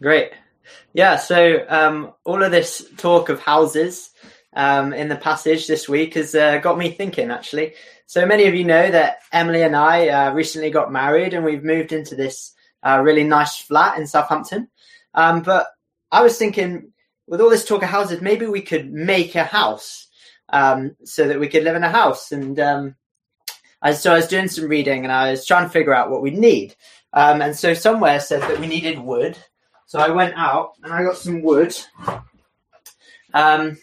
Great. Yeah, so um, all of this talk of houses um, in the passage this week has uh, got me thinking, actually. So many of you know that Emily and I uh, recently got married and we've moved into this uh, really nice flat in Southampton. Um, but I was thinking, with all this talk of houses, maybe we could make a house um, so that we could live in a house. And um, I, so I was doing some reading and I was trying to figure out what we need. Um, and so somewhere said that we needed wood. So I went out and I got some wood. Um,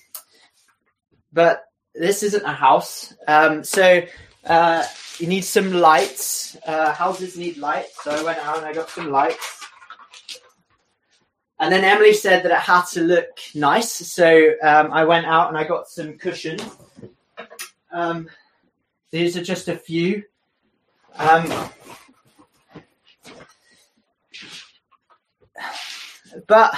but this isn't a house. Um, so uh, you need some lights. Uh, houses need lights. So I went out and I got some lights. And then Emily said that it had to look nice. So um, I went out and I got some cushions. Um, these are just a few. Um, but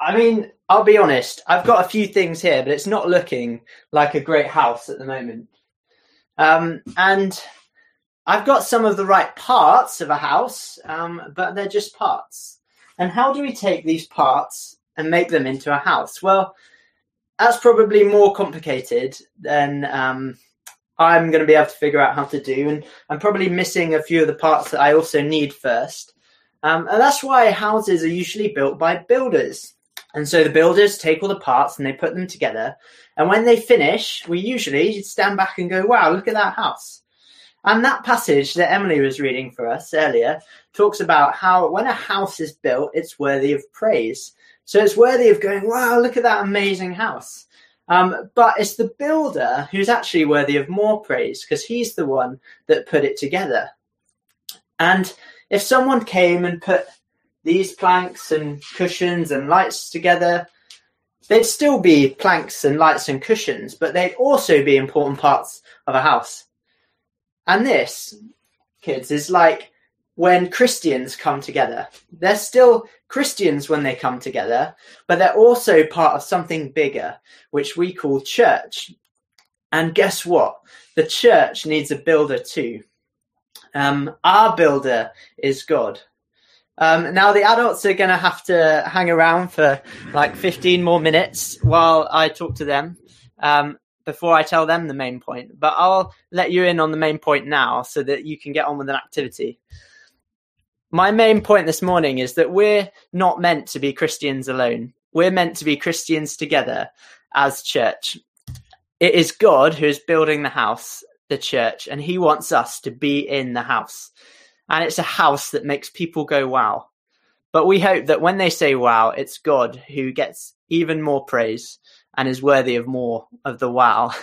I mean, I'll be honest. I've got a few things here, but it's not looking like a great house at the moment. Um, and I've got some of the right parts of a house, um, but they're just parts. And how do we take these parts and make them into a house? Well, that's probably more complicated than um, I'm going to be able to figure out how to do. And I'm probably missing a few of the parts that I also need first. Um, and that's why houses are usually built by builders. And so the builders take all the parts and they put them together. And when they finish, we usually stand back and go, wow, look at that house. And that passage that Emily was reading for us earlier talks about how when a house is built, it's worthy of praise. So it's worthy of going, wow, look at that amazing house. Um, but it's the builder who's actually worthy of more praise because he's the one that put it together. And if someone came and put these planks and cushions and lights together, they'd still be planks and lights and cushions, but they'd also be important parts of a house. And this, kids, is like when Christians come together. They're still Christians when they come together, but they're also part of something bigger, which we call church. And guess what? The church needs a builder too. Um, our builder is God. Um, now the adults are going to have to hang around for like 15 more minutes while I talk to them um, before I tell them the main point. But I'll let you in on the main point now so that you can get on with an activity. My main point this morning is that we're not meant to be Christians alone. We're meant to be Christians together as church. It is God who is building the house, the church, and he wants us to be in the house. And it's a house that makes people go, wow. But we hope that when they say wow, it's God who gets even more praise and is worthy of more of the wow.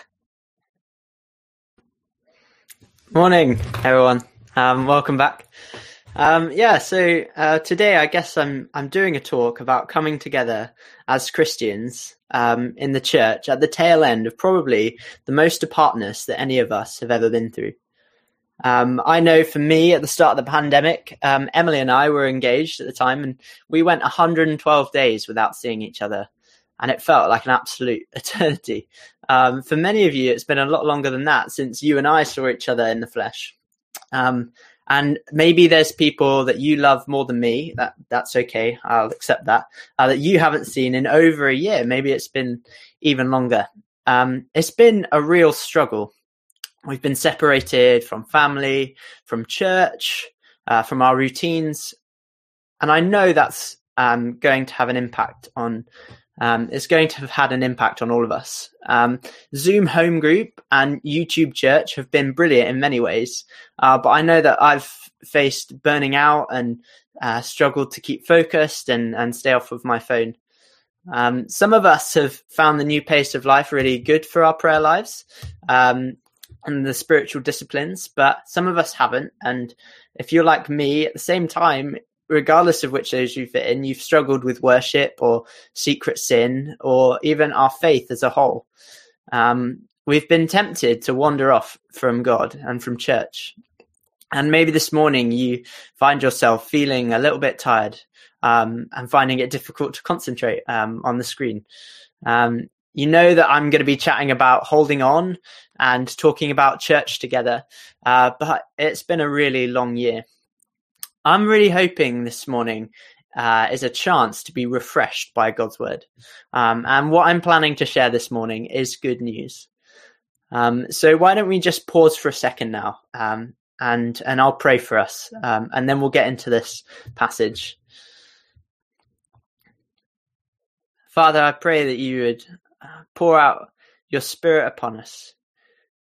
Morning, everyone. Um, welcome back. Um, yeah, so uh, today I guess I'm I'm doing a talk about coming together as Christians um, in the church at the tail end of probably the most apartness that any of us have ever been through. Um, I know for me at the start of the pandemic, um, Emily and I were engaged at the time, and we went 112 days without seeing each other, and it felt like an absolute eternity. Um, for many of you, it's been a lot longer than that since you and I saw each other in the flesh. Um, and maybe there's people that you love more than me. That that's okay. I'll accept that. Uh, that you haven't seen in over a year. Maybe it's been even longer. Um, it's been a real struggle. We've been separated from family, from church, uh, from our routines, and I know that's um, going to have an impact on um, it's going to have had an impact on all of us. Um, Zoom Home Group and YouTube Church have been brilliant in many ways, uh, but I know that I've faced burning out and uh, struggled to keep focused and, and stay off of my phone. Um, some of us have found the new pace of life really good for our prayer lives um, and the spiritual disciplines, but some of us haven't. And if you're like me, at the same time, regardless of which age you fit in, you've struggled with worship or secret sin or even our faith as a whole. Um, we've been tempted to wander off from God and from church. And maybe this morning you find yourself feeling a little bit tired um, and finding it difficult to concentrate um, on the screen. Um, you know that I'm going to be chatting about holding on and talking about church together, uh, but it's been a really long year. I'm really hoping this morning uh, is a chance to be refreshed by God's word. Um, and what I'm planning to share this morning is good news. Um, so why don't we just pause for a second now, um, and and I'll pray for us, um, and then we'll get into this passage. Father, I pray that you would uh, pour out your Spirit upon us,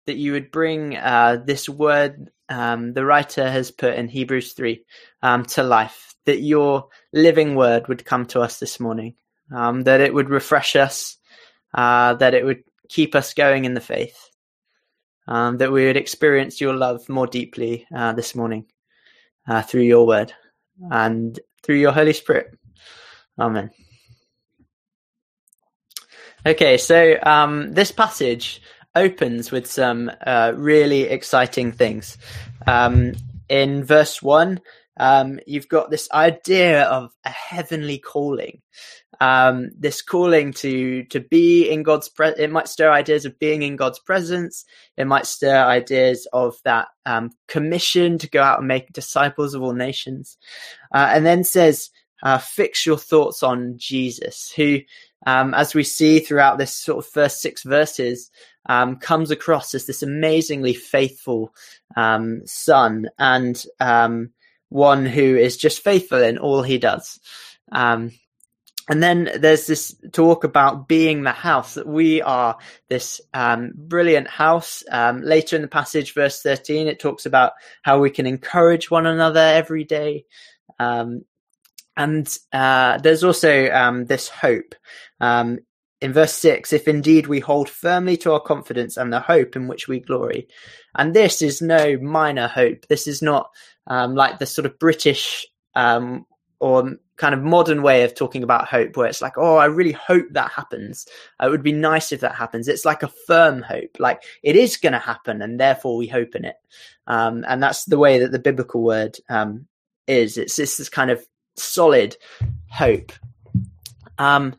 that you would bring uh, this word um, the writer has put in Hebrews 3 um, to life, that your living word would come to us this morning, um, that it would refresh us, uh, that it would keep us going in the faith, um, that we would experience your love more deeply uh, this morning uh, through your word and through your Holy Spirit. Amen. Okay, so um, this passage opens with some uh, really exciting things. Um, in verse one, um, you've got this idea of a heavenly calling. Um, this calling to to be in God's presence. It might stir ideas of being in God's presence. It might stir ideas of that um, commission to go out and make disciples of all nations. Uh, and then says, uh, "Fix your thoughts on Jesus, who, um, as we see throughout this sort of first six verses, um, comes across as this amazingly faithful um, son and um, one who is just faithful in all he does. Um, and then there's this talk about being the house that we are this um, brilliant house. Um, later in the passage, verse 13, it talks about how we can encourage one another every day. Um, and uh, there's also um, this hope. In verse 6, if indeed we hold firmly to our confidence and the hope in which we glory. And this is no minor hope. This is not um, like the sort of British um, or kind of modern way of talking about hope, where it's like, oh, I really hope that happens. it would be nice if that happens. It's like a firm hope, like it is going to happen, and therefore we hope in it. Um, and that's the way that the biblical word um, is. It's, it's this kind of solid hope. Um,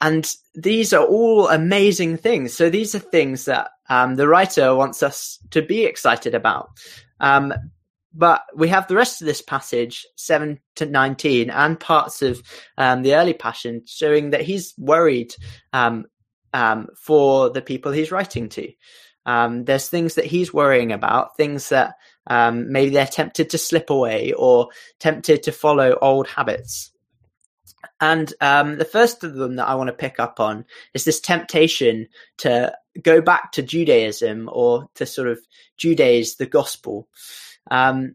and these are all amazing things. So these are things that um, the writer wants us to be excited about. Um, but we have the rest of this passage, 7 to 19, and parts of um, the early Passion showing that he's worried um, um, for the people he's writing to. Um, there's things that he's worrying about, things that maybe they're tempted to slip away or tempted to follow old habits. And um, the first of them that I want to pick up on is this temptation to go back to Judaism or to sort of Judaize the gospel. Um,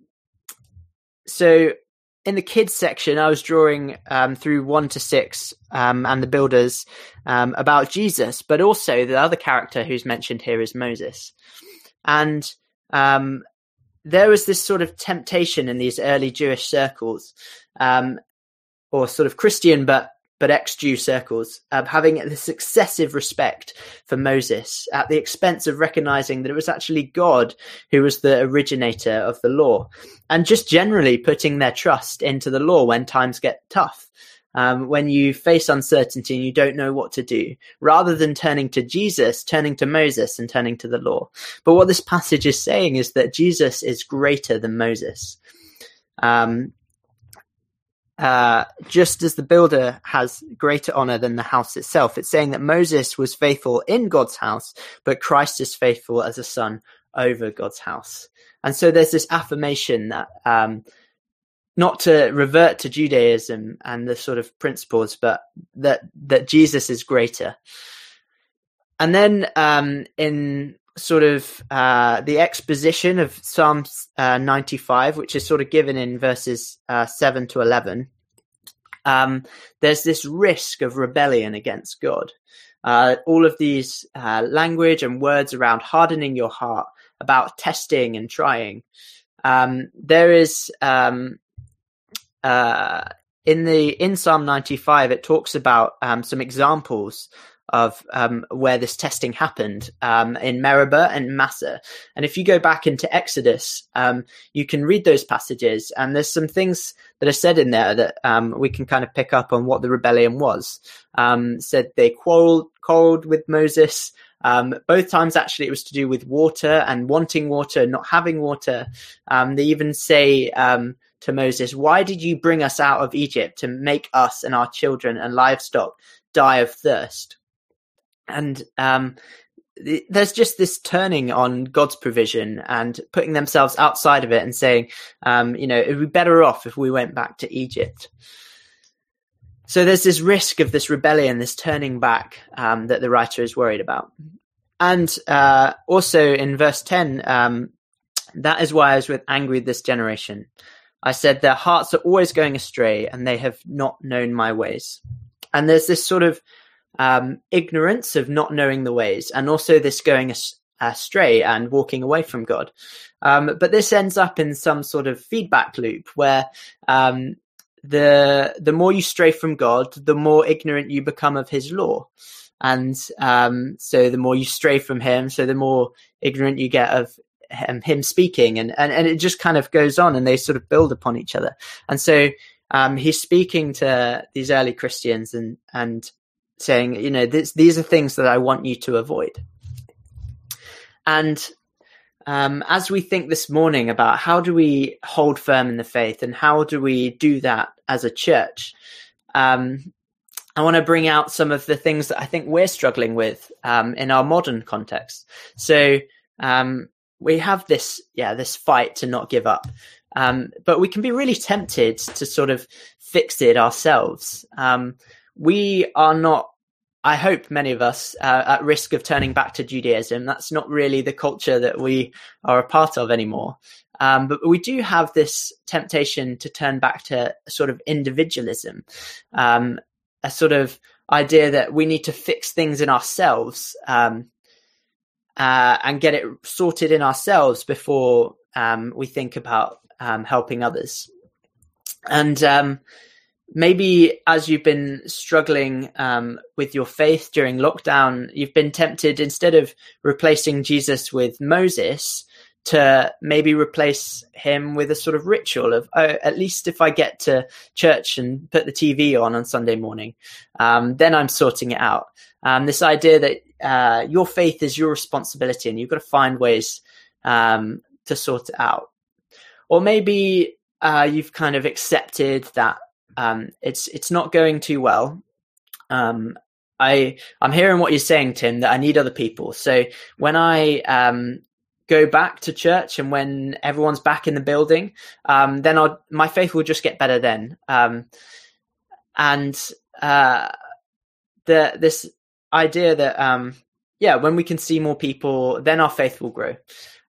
so in the kids section, I was drawing um, through one to six um, and the builders um, about Jesus, but also the other character who's mentioned here is Moses. And um, there was this sort of temptation in these early Jewish circles um, or sort of Christian but but ex-Jew circles, um, having this excessive respect for Moses at the expense of recognizing that it was actually God who was the originator of the law, and just generally putting their trust into the law when times get tough. Um, when you face uncertainty and you don't know what to do, rather than turning to Jesus, turning to Moses, and turning to the law. But what this passage is saying is that Jesus is greater than Moses. Um, uh, just as the builder has greater honor than the house itself. It's saying that Moses was faithful in God's house, but Christ is faithful as a son over God's house. And so there's this affirmation that um, not to revert to Judaism and the sort of principles, but that that Jesus is greater. And then um, in sort of uh, the exposition of Psalm uh, 95, which is sort of given in verses uh, 7 to 11, um, there's this risk of rebellion against God. Uh, all of these uh, language and words around hardening your heart, about testing and trying. Um, there is um, uh, in the in Psalm 95, it talks about um, some examples of um, where this testing happened um, in Meribah and Massah. And if you go back into Exodus, um, you can read those passages, and there's some things that are said in there that um, we can kind of pick up on what the rebellion was. Um, said they quarreled, quarreled with Moses. Um, both times, actually, it was to do with water and wanting water, not having water. they even say to Moses, Why did you bring us out of Egypt to make us and our children and livestock die of thirst? And um, there's just this turning on God's provision and putting themselves outside of it and saying, um, you know, it would be better off if we went back to Egypt. So there's this risk of this rebellion, this turning back um, that the writer is worried about. And uh, also in verse 10, um, that is why I was with angry this generation. I said, their hearts are always going astray and they have not known my ways. And there's this sort of um, ignorance of not knowing the ways, and also this going astray and walking away from God. Um, but this ends up in some sort of feedback loop where um, the the more you stray from God, the more ignorant you become of His law, and um, so the more you stray from Him, so the more ignorant you get of him, him speaking, and, and and it just kind of goes on, and they sort of build upon each other, and so. Um, he's speaking to these early Christians and and saying, you know, this, these are things that I want you to avoid. And um, as we think this morning about how do we hold firm in the faith and how do we do that as a church, um, I want to bring out some of the things that I think we're struggling with um, in our modern context. So um, we have this, yeah, this fight to not give up, um, but we can be really tempted to sort of fix it ourselves. We are not I hope many of us uh, at risk of turning back to Judaism. That's not really the culture that we are a part of anymore. Um, but we do have this temptation to turn back to sort of individualism, um, a sort of idea that we need to fix things in ourselves um, uh, and get it sorted in ourselves before um, we think about um, helping others. And um, maybe as you've been struggling um, with your faith during lockdown, you've been tempted instead of replacing Jesus with Moses to maybe replace him with a sort of ritual of oh, at least if I get to church and put the TV on on Sunday morning, um, then I'm sorting it out. Um, this idea that uh, your faith is your responsibility and you've got to find ways um, to sort it out. Or maybe uh, you've kind of accepted that um, it's it's not going too well. Um, I I'm hearing what you're saying, Tim. That I need other people. So when I um, go back to church and when everyone's back in the building, um, then I'll, my faith will just get better then. Um, and uh, the this idea that um, yeah, when we can see more people, then our faith will grow.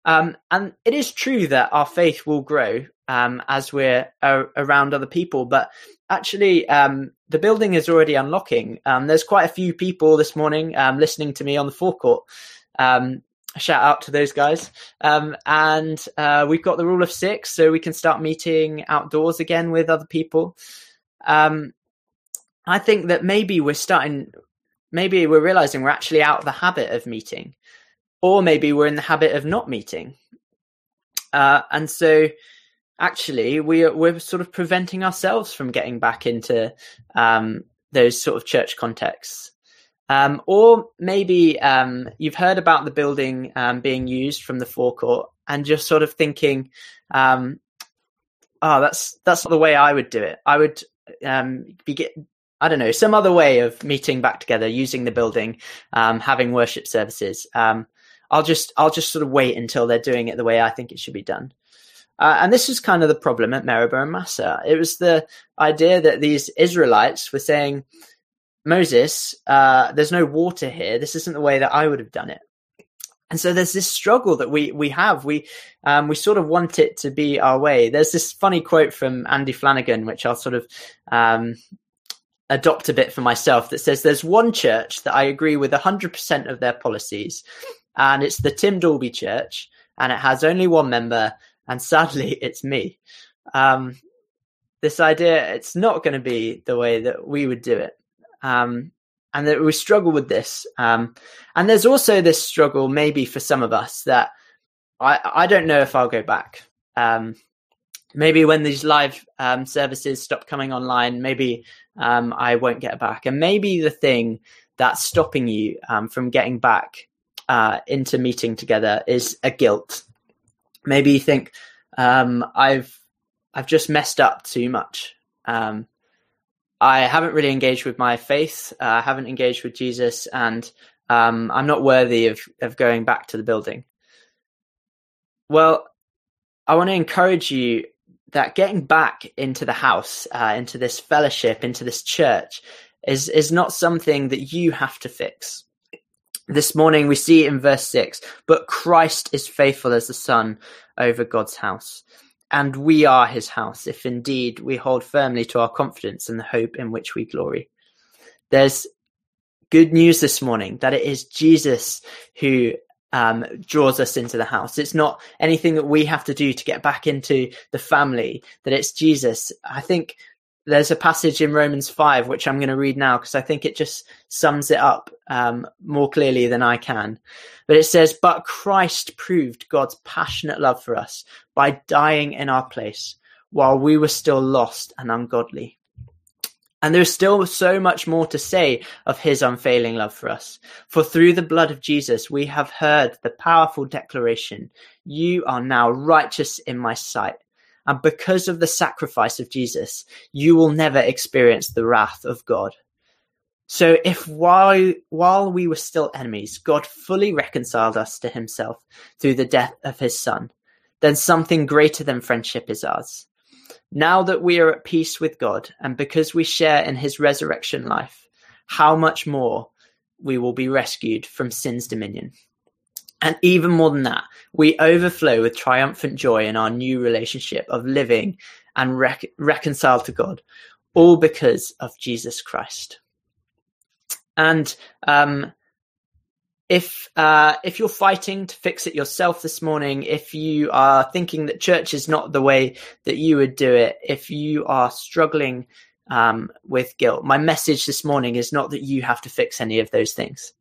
Um, and it is true that our faith will grow um, as we're uh, around other people. But actually, um, the building is already unlocking. Um, there's quite a few people this morning um, listening to me on the forecourt. Um, shout out to those guys. Um, and uh, we've got the rule of six, so we can start meeting outdoors again with other people. I think that maybe we're starting, maybe we're realizing we're actually out of the habit of meeting, or maybe we're in the habit of not meeting. Uh, and so actually we are, we're sort of preventing ourselves from getting back into um, those sort of church contexts. Um, or maybe um, you've heard about the building um, being used from the forecourt and just sort of thinking, "Oh, that's that's not the way I would do it. I would um, be get, I don't know some other way of meeting back together, using the building, having worship services. I'll just I'll just sort of wait until they're doing it the way I think it should be done." Uh, and this was kind of the problem at Meribah and Massah. It was the idea that these Israelites were saying, Moses, uh, there's no water here. This isn't the way that I would have done it. And so there's this struggle that we we have. We um, we sort of want it to be our way. There's this funny quote from Andy Flanagan, which I'll sort of um, adopt a bit for myself, that says, "There's one church that I agree with 100% of their policies, and it's the Tim Dolby Church, and it has only one member, and sadly, it's me. Um, this idea, it's not going to be the way that we would do it. Um, and that we struggle with this. Um, and there's also this struggle, maybe for some of us, that I, I don't know if I'll go back. Um, maybe when these live um, services stop coming online, maybe um, I won't get back. And maybe the thing that's stopping you um, from getting back uh, into meeting together is a guilt maybe you think um, I've I've just messed up too much. Um, I haven't really engaged with my faith. Uh, I haven't engaged with Jesus, and um, I'm not worthy of of going back to the building. Well, I want to encourage you that getting back into the house, uh, into this fellowship, into this church, is is not something that you have to fix. This morning we see in verse six, but Christ is faithful as the Son over God's house and we are his house, if indeed we hold firmly to our confidence and the hope in which we glory. There's good news this morning that it is Jesus who um, draws us into the house. It's not anything that we have to do to get back into the family, that it's Jesus. I think there's a passage in Romans 5, which I'm going to read now because I think it just sums it up um, more clearly than I can. But it says, But Christ proved God's passionate love for us by dying in our place while we were still lost and ungodly. And there's still so much more to say of his unfailing love for us. For through the blood of Jesus, we have heard the powerful declaration, You are now righteous in my sight. And because of the sacrifice of Jesus, you will never experience the wrath of God. So if while, while we were still enemies, God fully reconciled us to himself through the death of his son, then something greater than friendship is ours. Now that we are at peace with God and because we share in his resurrection life, how much more we will be rescued from sin's dominion. And even more than that, we overflow with triumphant joy in our new relationship of living and rec- reconciled to God, all because of Jesus Christ. And um, if uh, if you're fighting to fix it yourself this morning, if you are thinking that church is not the way that you would do it, if you are struggling um, with guilt, my message this morning is not that you have to fix any of those things.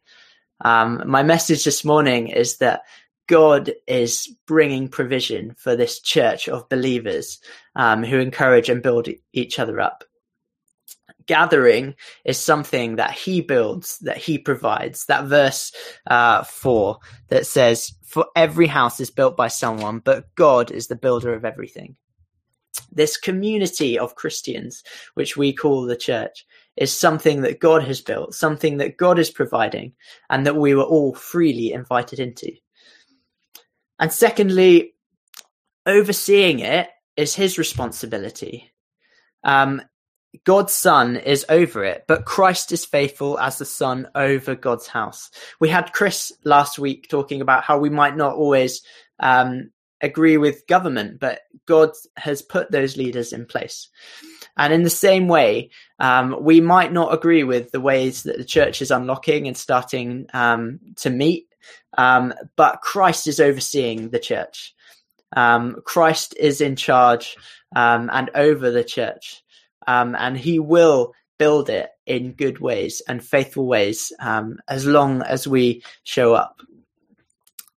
Um, my message this morning is that God is bringing provision for this church of believers um, who encourage and build each other up. Gathering is something that He builds, that He provides. That verse uh, 4 that says, For every house is built by someone, but God is the builder of everything. This community of Christians, which we call the church, is something that God has built, something that God is providing, and that we were all freely invited into. And secondly, overseeing it is his responsibility. Um, God's Son is over it, but Christ is faithful as the Son over God's house. We had Chris last week talking about how we might not always um, agree with government, but God has put those leaders in place. And in the same way, um, we might not agree with the ways that the church is unlocking and starting um, to meet, um, but Christ is overseeing the church. Um, Christ is in charge um, and over the church, um, and He will build it in good ways and faithful ways as long as we show up.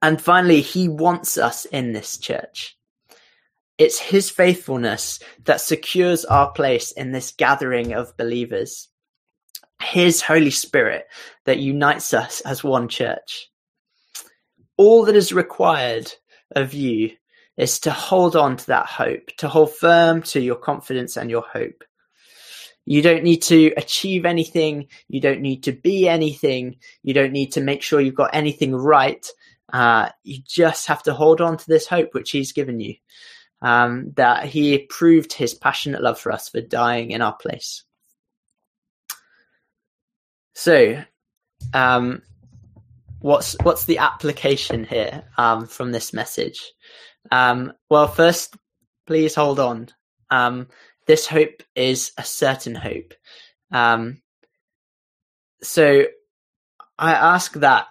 And finally, He wants us in this church. It's his faithfulness that secures our place in this gathering of believers. His Holy Spirit that unites us as one church. All that is required of you is to hold on to that hope, to hold firm to your confidence and your hope. You don't need to achieve anything. You don't need to be anything. You don't need to make sure you've got anything right. Uh, you just have to hold on to this hope which he's given you um, that he proved his passionate love for us for dying in our place. So, um, what's what's the application here um, from this message? Um, well, first, please hold on. Um, this hope is a certain hope. Um, so, I ask that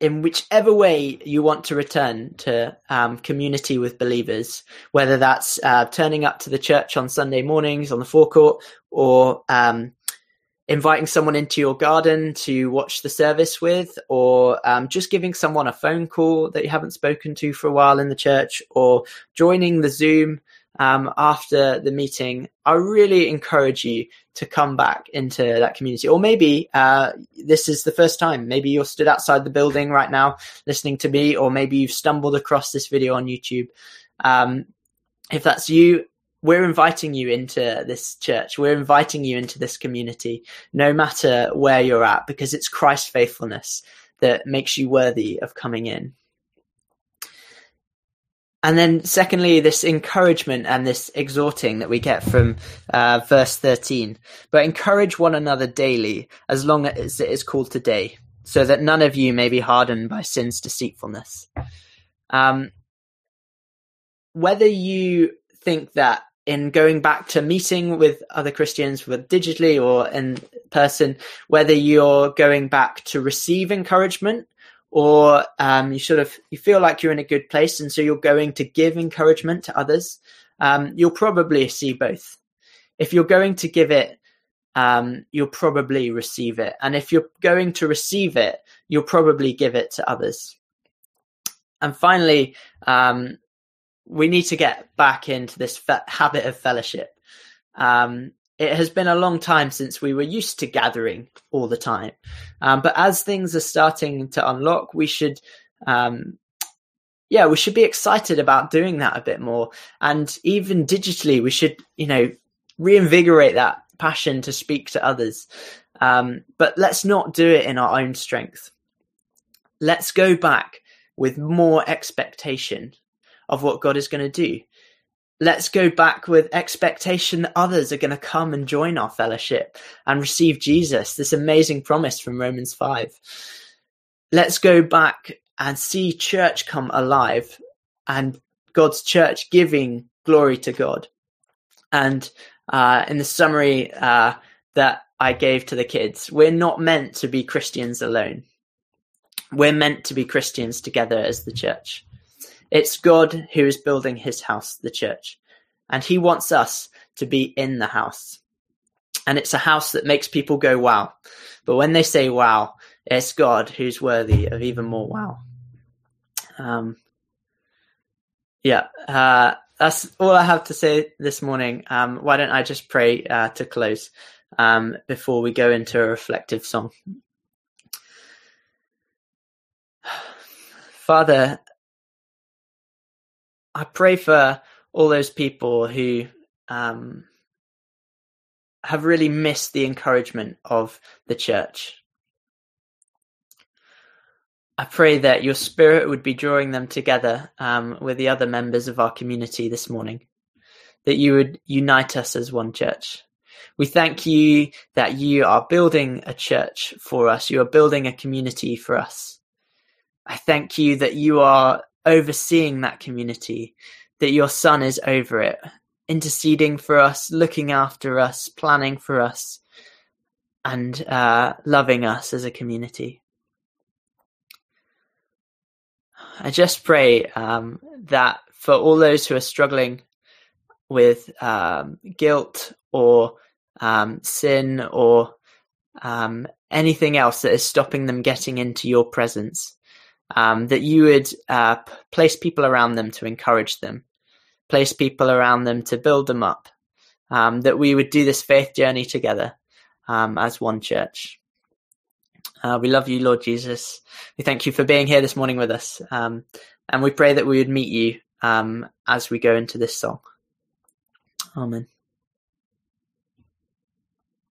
in whichever way you want to return to um, community with believers, whether that's uh, turning up to the church on Sunday mornings on the forecourt or um, inviting someone into your garden to watch the service with, or um, just giving someone a phone call that you haven't spoken to for a while in the church, or joining the Zoom um, after the meeting, I really encourage you to come back into that community. Or maybe uh, this is the first time. Maybe you're stood outside the building right now listening to me, or maybe you've stumbled across this video on YouTube. Um, if that's you, we're inviting you into this church. We're inviting you into this community, no matter where you're at, because it's Christ's faithfulness that makes you worthy of coming in. And then, secondly, this encouragement and this exhorting that we get from uh, verse 13. But encourage one another daily, as long as it is called today, so that none of you may be hardened by sin's deceitfulness. Um, whether you think that in going back to meeting with other Christians, whether digitally or in person, whether you're going back to receive encouragement or um, you sort of you feel like you're in a good place and so you're going to give encouragement to others, um, you'll probably see both. If you're going to give it, um, you'll probably receive it, and if you're going to receive it, you'll probably give it to others. And finally, um, we need to get back into this fe- habit of fellowship. It has been a long time since we were used to gathering all the time. Um, but as things are starting to unlock, we should, um, yeah, we should be excited about doing that a bit more. And even digitally, we should, you know, reinvigorate that passion to speak to others. Um, but let's not do it in our own strength. Let's go back with more expectation of what God is going to do. Let's go back with expectation that others are going to come and join our fellowship and receive Jesus, this amazing promise from Romans 5. Let's go back and see church come alive and God's church giving glory to God. And uh, in the summary uh, that I gave to the kids, we're not meant to be Christians alone. We're meant to be Christians together as the church. It's God who is building his house, the church, and he wants us to be in the house. And it's a house that makes people go, wow. But when they say wow, it's God who's worthy of even more wow. Um, yeah, uh, that's all I have to say this morning. Um, why don't I just pray uh, to close um, before we go into a reflective song? Father, I pray for all those people who um, have really missed the encouragement of the church. I pray that your spirit would be drawing them together um, with the other members of our community this morning, that you would unite us as one church. We thank you that you are building a church for us. You are building a community for us. I thank you that you are overseeing that community, that your son is over it, interceding for us, looking after us, planning for us, and uh, loving us as a community. I just pray um, that for all those who are struggling with um, guilt or um, sin or um, anything else that is stopping them getting into your presence, um, that you would uh, place people around them to encourage them, place people around them to build them up, um, that we would do this faith journey together um, as one church. Uh, we love you, Lord Jesus. We thank you for being here this morning with us. Um, and we pray that we would meet you um, as we go into this song. Amen.